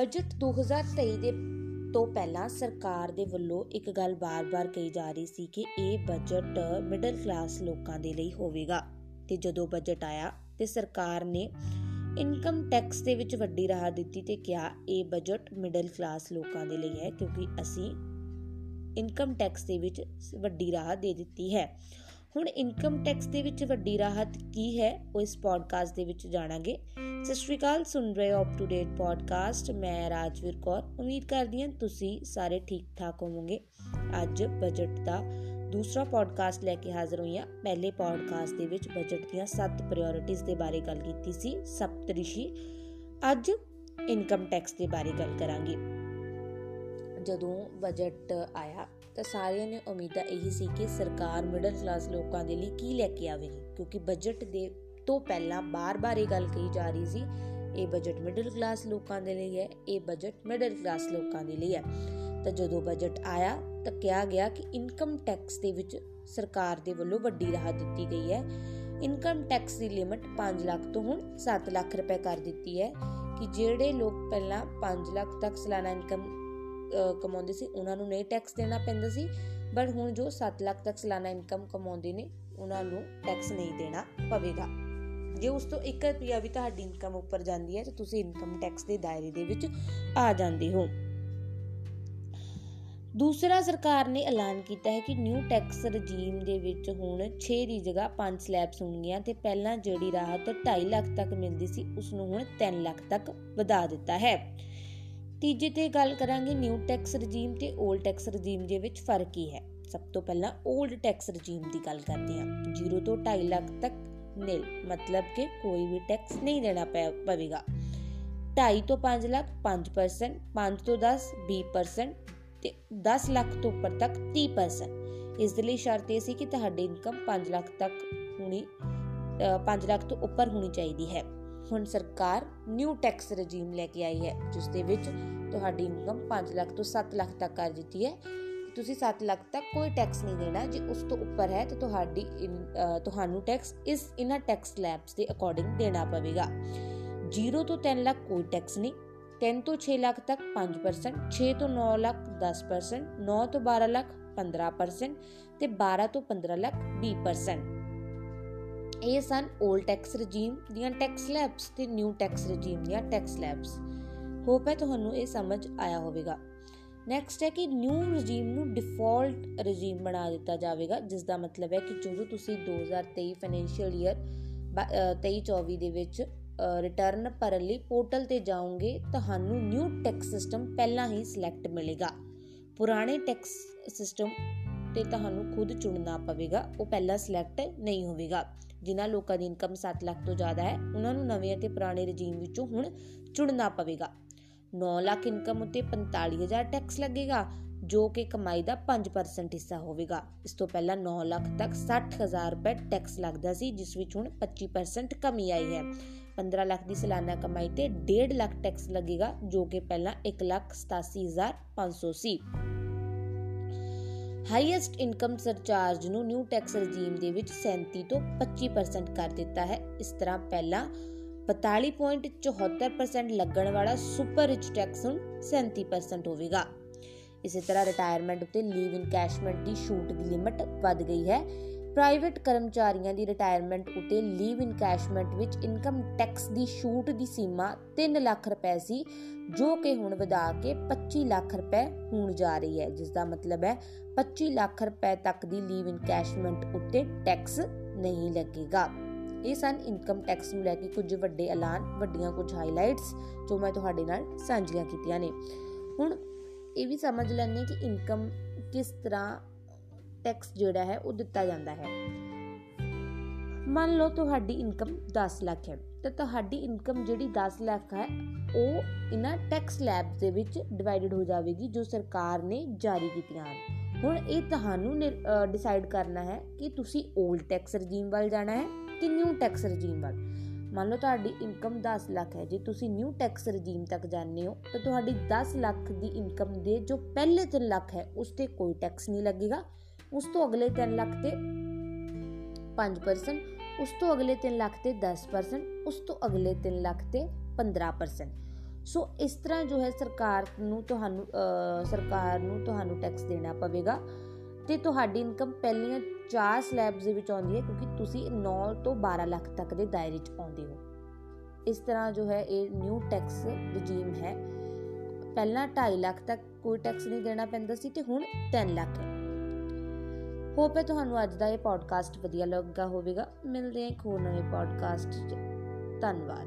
Budget 2023 ਦੇ ਤੋਂ ਪਹਿਲਾਂ ਸਰਕਾਰ ਦੇ ਵੱਲੋਂ ਇੱਕ ਗੱਲ ਬਾਰ-ਬਾਰ ਕਹੀ ਜਾ ਰਹੀ ਸੀ ਕਿ ਇਹ ਬਜਟ ਮਿਡਲ ਕਲਾਸ ਲੋਕਾਂ ਦੇ ਲਈ ਹੋਵੇਗਾ। ਤੇ ਜਦੋਂ ਬਜਟ ਆਇਆ ਤੇ ਸਰਕਾਰ ਨੇ ਇਨਕਮ ਟੈਕਸ ਦੇ ਵਿੱਚ ਵੱਡੀ ਰਾਹਤ ਦਿੱਤੀ ਤੇ ਕਿਹਾ, ਇਹ ਬਜਟ ਮਿਡਲ ਕਲਾਸ ਲੋਕਾਂ ਦੇ ਲਈ ਹੈ ਕਿਉਂਕਿ ਅਸੀਂ ਇਨਕਮ ਟੈਕਸ ਦੇ ਵਿੱਚ ਵੱਡੀ ਰਾਹਤ ਦੇ ਦਿੱਤੀ ਹੈ। ਹੁਣ ਇਨਕਮ ਟੈਕਸ ਦੇ ਵਿੱਚ ਵੱਡੀ ਰਾਹਤ ਕੀ ਹੈ, ਉਹ ਇਸ ਪੋਡਕਾਸਟ ਦੇ ਵਿੱਚ ਜਾਣਾਂਗੇ। ਸਤਿ ਸ਼੍ਰੀ ਅਕਾਲ, ਸੁਣ ਰਹੇ ਹੋ ਅਪ ਟੂ ਡੇਟ ਪੋਡਕਾਸਟ ਮੈਂ ਰਾਜਵੀਰ ਕੌਰ, ਉਮੀਦ ਕਰਦੀ ਹਾਂ ਤੁਸੀਂ ਸਾਰੇ ਠੀਕ ਠਾਕ ਹੋਵੋਗੇ। ਅੱਜ ਬਜਟ ਦਾ ਦੂਸਰਾ ਪੋਡਕਾਸਟ ਲੈ ਕੇ ਹਾਜ਼ਰ ਹੋਈ ਹਾਂ। ਪਹਿਲੇ ਪੋਡਕਾਸਟ ਦੇ ਵਿੱਚ ਬਜਟ ਦੀਆਂ 7 ਪ੍ਰਾਇੋਰਟੀਆਂ ਦੇ ਬਾਰੇ ਗੱਲ ਕੀਤੀ ਸੀ। ਸਪਤਰਿਸ਼ੀ ਅੱਜ ਇਨਕਮ ਟੈਕਸ ਦੇ ਬਾਰੇ ਗੱਲ ਕਰਾਂਗੇ। ਜਦੋਂ ਬਜਟ ਆਇਆ, ਤਾਂ ਸਾਰਿਆਂ ਨੇ ਉਮੀਦਾਂ ਇਹੀ ਸੀ ਕਿ ਸਰਕਾਰ ਮਿਡਲ ਕਲਾਸ ਲੋਕਾਂ ਦੇ ਲਈ ਕੀ ਲੈ ਕੇ ਆਵੇਗੀ, ਕਿਉਂਕਿ ਬਜਟ ਦੇ ਤੋਂ ਪਹਿਲਾਂ ਬਾਰ-ਬਾਰ ਇਹ ਗੱਲ ਕਹੀ ਜਾ ਰਹੀ ਸੀ, ਇਹ ਬਜਟ ਮਿਡਲ ਕਲਾਸ ਲੋਕਾਂ ਦੇ ਲਈ ਹੈ, ਇਹ ਬਜਟ ਮਿਡਲ ਕਲਾਸ ਲੋਕਾਂ ਦੇ ਲਈ ਹੈ। ਤਾਂ ਜਦੋਂ ਬਜਟ ਆਇਆ, ਤਾਂ ਕਿਹਾ ਗਿਆ ਕਿ ਇਨਕਮ ਟੈਕਸ ਦੇ ਵਿੱਚ ਸਰਕਾਰ ਦੇ ਵੱਲੋਂ ਵੱਡੀ ਰਾਹਤ ਦਿੱਤੀ ਗਈ ਹੈ। ਇਨਕਮ ਟੈਕਸ ਦੀ ਲਿਮਟ 5 ਲੱਖ ਤੋਂ ਹੁਣ 7 ਲੱਖ ਰੁਪਏ ਕਰ ਦਿੱਤੀ ਹੈ, ਕਿ ਜਿਹੜੇ ਲੋਕ ਪਹਿਲਾਂ 5 ਲੱਖ ਤੱਕ ਸਾਲਾਨਾ ਇਨਕਮ ਕਮਾਉਂਦੇ ਸੀ, ਉਹਨਾਂ ਨੂੰ ਨਹੀਂ ਟੈਕਸ ਦੇਣਾ ਪੈਂਦਾ ਸੀ ਬਟ ਹੁਣ ਜੋ 7 ਲੱਖ ਤੱਕ ਸਾਲਾਨਾ ਇਨਕਮ ਕਮਾਉਂਦੇ ਨੇ, ਉਹਨਾਂ ਨੂੰ ਟੈਕਸ ਨਹੀਂ ਦੇਣਾ ਪਵੇਗਾ। ਜੇ ਉਸ ਤੋਂ 1 ਰੁਪਿਆ ਵੀ ਤੁਹਾਡੀ ਇਨਕਮ ਉੱਪਰ ਜਾਂਦੀ ਹੈ, ਤਾਂ ਤੁਸੀਂ ਇਨਕਮ ਟੈਕਸ ਦੇ ਦਾਇਰੇ ਦੇ ਵਿੱਚ ਆ ਜਾਂਦੇ ਹੋ। ਦੂਸਰਾ ਸਰਕਾਰ ਨੇ ਐਲਾਨ ਕੀਤਾ ਹੈ ਕਿ ਨਿਊ ਟੈਕਸ ਰਜੀਮ ਦੇ ਵਿੱਚ ਹੁਣ 6 ਦੀ ਜਗ੍ਹਾ 5 ਸਲੈਬਸ ਹੋਣਗੀਆਂ ਤੇ ਪਹਿਲਾਂ ਜਿਹੜੀ ਰਾਹਤ 2.5 ਲੱਖ ਤੱਕ ਮਿਲਦੀ ਸੀ ਉਸ ਨੂੰ ਹੁਣ 3 ਲੱਖ ਤੱਕ ਵਧਾ ਦਿੱਤਾ ਹੈ। ਤੀਜੇ ਤੇ ਗੱਲ ਕਰਾਂਗੇ ਨਿਊ ਟੈਕਸ ਰਜੀਮ ਤੇ 올ਡ ਟੈਕਸ ਰਜੀਮ ਦੇ ਵਿੱਚ ਫ਼ਰਕ ਕੀ ਹੈ। ਸਭ ਤੋਂ ਪਹਿਲਾਂ 올ਡ ਟੈਕਸ ਰਜੀਮ ਦੀ ਗੱਲ ਕਰਦੇ ਹਾਂ। 0 ਤੋਂ 2.5 ਲੱਖ ਤੱਕ ਨਿਲ ਮਤਲਬ ਕਿ ਕੋਈ ਵੀ ਟੈਕਸ ਨਹੀਂ ਦੇਣਾ ਪਵੇਗਾ। 2.5 ਤੋਂ 5 ਲੱਖ 5% 5 ਤੋਂ 10 20% ਤੇ 10 ਲੱਖ ਤੋਂ ਉੱਪਰ ਤੱਕ 30% ਇਸ ਦੇ ਲਈ ਸ਼ਰਤ ਇਹ ਸੀ ਕਿ ਤੁਹਾਡੀ ਇਨਕਮ 5 ਲੱਖ ਤੱਕ ਹੋਣੀ 5 ਲੱਖ ਤੋਂ ਉੱਪਰ ਹੋਣੀ ਚਾਹੀਦੀ ਹੈ। ਹੁਣ ਸਰਕਾਰ ਨਿਊ ਟੈਕਸ ਰਜੀਮ ਲੈ ਕੇ ਆਈ ਹੈ ਜਿਸ ਦੇ ਵਿੱਚ ਤੁਹਾਡੀ ਇਨਕਮ 5 ਲੱਖ ਤੋਂ 7 ਲੱਖ ਤੱਕ ਕਰ ਦਿੱਤੀ ਹੈ। ਤੁਸੀਂ 7 ਲੱਖ ਤੱਕ ਕੋਈ ਟੈਕਸ ਨਹੀਂ ਦੇਣਾ, ਜੇ ਉਸ ਤੋਂ ਉੱਪਰ ਹੈ ਤਾਂ ਤੁਹਾਡੀ ਤੁਹਾਨੂੰ ਟੈਕਸ ਇਸ ਇਨ੍ਹਾਂ ਟੈਕਸ ਸਲੈਬਸ ਦੇ ਅਕੋਰਡਿੰਗ ਦੇਣਾ ਪਵੇਗਾ। 0 ਤੋਂ 3 ਲੱਖ ਕੋਈ ਟੈਕਸ ਨਹੀਂ 3 ਤੋਂ 6 ਲੱਖ ਤੱਕ 5% 6 ਤੋਂ 9 ਲੱਖ 10% 9 ਤੋਂ 12 ਲੱਖ 15% ਤੇ 12 ਤੋਂ 15 ਲੱਖ 20% ਇਹ ਸਨ 올ਡ ਟੈਕਸ ਰਜੀਮ ਦੀਆਂ ਟੈਕਸ ਸਲੈਬਸ ਤੇ ਨਿਊ ਟੈਕਸ ਰਜੀਮ ਦੀਆਂ ਟੈਕਸ ਸਲੈਬਸ ਹੋਪ ਹੈ ਤੁਹਾਨੂੰ ਇਹ ਸਮਝ ਆਇਆ ਹੋਵੇਗਾ। ਨੈਕਸਟ ਹੈ ਕਿ ਨਿਊ ਰਜੀਮ ਨੂੰ ਡਿਫਾਲਟ ਰਜੀਮ ਬਣਾ ਦਿੱਤਾ ਜਾਵੇਗਾ ਜਿਸ ਦਾ ਮਤਲਬ ਹੈ ਕਿ ਜਦੋਂ ਤੁਸੀਂ 2023 ਫਾਈਨੈਂਸ਼ੀਅਲ ਈਅਰ 23-24 ਦੇ ਵਿੱਚ ਰਿਟਰਨ ਭਰਨ ਲਈ ਪੋਰਟਲ ਤੇ ਜਾਓਗੇ, ਤੁਹਾਨੂੰ ਨਿਊ ਟੈਕਸ ਸਿਸਟਮ ਪਹਿਲਾਂ ਹੀ ਸਿਲੈਕਟ ਮਿਲੇਗਾ। ਪੁਰਾਣੇ ਟੈਕਸ ਸਿਸਟਮ ਤੇ ਤੁਹਾਨੂੰ ਖੁਦ ਚੁਣਨਾ ਪਵੇਗਾ। ਉਹ ਪਹਿਲਾਂ ਸਿਲੈਕਟ ਨਹੀਂ ਹੋਵੇਗਾ। ਜਿਨ੍ਹਾਂ ਲੋਕਾਂ ਦੀ ਇਨਕਮ 7 ਲੱਖ ਤੋਂ ਜ਼ਿਆਦਾ ਹੈ, ਉਹਨਾਂ ਨੂੰ ਨਵੇਂ ਅਤੇ ਪੁਰਾਣੇ ਰਜੀਮ ਵਿੱਚੋਂ ਹੁਣ ਚੁਣਨਾ ਪਵੇਗਾ। 9 ਲੱਖ ਇਨਕਮ ਉੱਤੇ 45000 ਟੈਕਸ ਲੱਗੇਗਾ, ਜੋ ਕਿ ਕਮਾਈ ਦਾ 5% ਹਿੱਸਾ ਹੋਵੇਗਾ। ਇਸ ਤੋਂ ਪਹਿਲਾਂ 9 ਲੱਖ ਤੱਕ 60000 ਰੁਪਏ ਟੈਕਸ ਲੱਗਦਾ ਸੀ, ਜਿਸ ਵਿੱਚ ਹੁਣ 25% ਕਮੀ ਆਈ ਹੈ। 15 ਲੱਖ ਦੀ ਸਾਲਾਨਾ ਕਮਾਈ ਤੇ 1.5 ਲੱਖ ਟੈਕਸ ਲੱਗੇਗਾ, ਜੋ ਕਿ ਪਹਿਲਾਂ 187500 ਸੀ। ਹਾਈਐਸਟ ਇਨਕਮ ਸਰਚਾਰਜ ਨੂੰ ਨਿਊ ਟੈਕਸ ਰਜੀਮ ਦੇ ਵਿੱਚ 37 ਤੋਂ 25% ਕਰ ਦਿੱਤਾ ਹੈ। ਇਸ ਤਰ੍ਹਾਂ ਪਹਿਲਾਂ 42.74% ਲੱਗਣ ਵਾਲਾ ਸੁਪਰ ਰਿਚ ਟੈਕਸ ਹੁਣ 37% ਹੋਵੇਗਾ। ਇਸੇ ਤਰ੍ਹਾਂ ਰਿਟਾਇਰਮੈਂਟ ਉੱਤੇ ਲੀਵ ਇਨਕੈਸ਼ਮੈਂਟ ਦੀ ਛੂਟ ਦੀ ਲਿਮਟ ਵੱਧ ਗਈ ਹੈ। ਪ੍ਰਾਈਵੇਟ ਕਰਮਚਾਰੀਆਂ ਦੀ ਰਿਟਾਇਰਮੈਂਟ ਉਤੇ ਲੀਵ ਇਨਕੈਸ਼ਮੈਂਟ ਵਿੱਚ ਇਨਕਮ ਟੈਕਸ ਦੀ ਛੂਟ ਦੀ ਸੀਮਾ 3 ਲੱਖ ਰੁਪਏ ਸੀ, ਜੋ ਕਿ ਹੁਣ ਵਧਾ ਕੇ 25 ਲੱਖ ਰੁਪਏ ਹੋਣ ਜਾ ਰਹੀ ਹੈ ਜਿਸ ਦਾ ਮਤਲਬ ਹੈ 25 ਲੱਖ ਰੁਪਏ ਤੱਕ ਦੀ ਲੀਵ ਇਨਕੈਸ਼ਮੈਂਟ ਉੱਤੇ ਟੈਕਸ ਨਹੀਂ ਲੱਗੇਗਾ। ਇਹ ਸਨ ਇਨਕਮ ਟੈਕਸ ਨੂੰ ਲੈ ਕੇ ਕੁਝ ਵੱਡੇ ਐਲਾਨ, ਵੱਡੀਆਂ ਕੁਝ ਹਾਈਲਾਈਟਸ ਜੋ ਮੈਂ ਤੁਹਾਡੇ ਨਾਲ ਸਾਂਝੀਆਂ ਕੀਤੀਆਂ ਨੇ। ਹੁਣ ਇਹ ਵੀ ਸਮਝ ਲੈਣੇ ਕਿ ਇਨਕਮ ਕਿਸ ਤਰ੍ਹਾਂ ਟੈਕਸ ਜਿਹੜਾ ਹੈ ਉਹ ਦਿੱਤਾ ਜਾਂਦਾ ਹੈ। ਮੰਨ ਲਓ ਤੁਹਾਡੀ ਇਨਕਮ 10 ਲੱਖ ਹੈ, ਤਾਂ ਤੁਹਾਡੀ ਇਨਕਮ ਜਿਹੜੀ 10 ਲੱਖ ਹੈ, ਉਹ ਇਹਨਾਂ ਟੈਕਸ ਸਲੈਬਸ ਦੇ ਵਿੱਚ ਡਿਵਾਈਡਡ ਹੋ ਜਾਵੇਗੀ ਜੋ ਸਰਕਾਰ ਨੇ ਜਾਰੀ ਕੀਤੀਆਂ ਹਨ। ਹੁਣ ਇਹ ਤੁਹਾਨੂੰ ਡਿਸਾਈਡ ਕਰਨਾ ਹੈ ਕਿ ਤੁਸੀਂ 올ਡ ਟੈਕਸ ਰਜੀਮ ਵੱਲ ਜਾਣਾ ਹੈ ਕਿ ਨਿਊ ਟੈਕਸ ਰਜੀਮ ਵੱਲ। ਮੰਨ ਲਓ ਤੁਹਾਡੀ ਇਨਕਮ 10 ਲੱਖ ਹੈ, ਜੇ ਤੁਸੀਂ ਨਿਊ ਟੈਕਸ ਰਜੀਮ ਤੱਕ ਜਾਂਦੇ ਹੋ, ਤਾਂ ਤੁਹਾਡੀ 10 ਲੱਖ ਦੀ ਇਨਕਮ ਦੇ ਜੋ ਪਹਿਲੇ 3 ਲੱਖ ਹੈ, ਉਸ ਤੇ ਕੋਈ ਟੈਕਸ ਨਹੀਂ ਲੱਗੇਗਾ। ਉਸ ਤੋਂ ਅਗਲੇ 3 ਲੱਖ ਤੇ 5% ਉਸ ਤੋਂ ਅਗਲੇ 3 ਲੱਖ ਤੇ 10% ਉਸ ਤੋਂ ਅਗਲੇ 3 ਲੱਖ ਤੇ 15% ਸੋ ਇਸ ਤਰ੍ਹਾਂ ਜੋ ਹੈ ਸਰਕਾਰ ਨੂੰ ਤੁਹਾਨੂੰ ਸਰਕਾਰ ਨੂੰ ਤੁਹਾਨੂੰ ਟੈਕਸ ਦੇਣਾ ਪਵੇਗਾ ਤੇ ਤੁਹਾਡੀ ਇਨਕਮ ਪਹਿਲੀਆਂ 4 ਸਲੈਬਸ ਦੇ ਵਿੱਚ ਆਉਂਦੀ ਹੈ ਕਿਉਂਕਿ ਤੁਸੀਂ 9 ਤੋਂ 12 ਲੱਖ ਤੱਕ ਦੇ ਦਾਇਰੇ 'ਚ ਆਉਂਦੇ ਹੋ। ਇਸ ਤਰ੍ਹਾਂ ਜੋ ਹੈ ਇਹ ਨਿਊ ਟੈਕਸ ਰਜੀਮ ਹੈ। ਪਹਿਲਾਂ 2.5 ਲੱਖ ਤੱਕ ਕੋਈ ਟੈਕਸ ਨਹੀਂ ਦੇਣਾ ਪੈਂਦਾ ਸੀ ਤੇ ਹੁਣ 3 ਲੱਖ। ਹੈ ਹੋਪ ਹੈ ਤੁਹਾਨੂੰ ਅੱਜ ਦਾ ਇਹ ਪੋਡਕਾਸਟ ਵਧੀਆ ਲੱਗਾ ਹੋਵੇਗਾ। ਮਿਲਦੇ ਹਾਂ ਇੱਕ ਹੋਰ ਨਵੇਂ ਪੋਡਕਾਸਟ 'ਚ। ਧੰਨਵਾਦ।